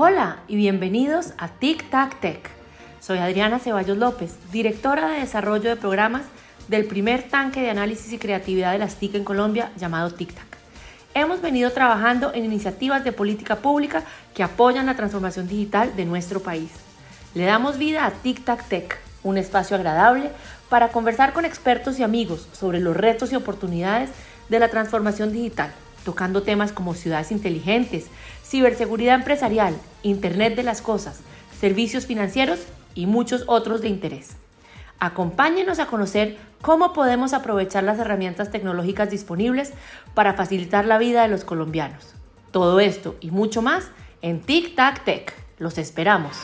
Hola y bienvenidos a Tic Tac Tech. Soy Adriana Ceballos López, directora de desarrollo de programas del primer tanque de análisis y creatividad de las TIC en Colombia llamado Tic Tac. Hemos venido trabajando en iniciativas de política pública que apoyan la transformación digital de nuestro país. Le damos vida a Tic Tac Tech, un espacio agradable para conversar con expertos y amigos sobre los retos y oportunidades de la transformación digital tocando temas como ciudades inteligentes, ciberseguridad empresarial, Internet de las Cosas, servicios financieros y muchos otros de interés. Acompáñenos a conocer cómo podemos aprovechar las herramientas tecnológicas disponibles para facilitar la vida de los colombianos. Todo esto y mucho más en Tic Tac Tech. Los esperamos.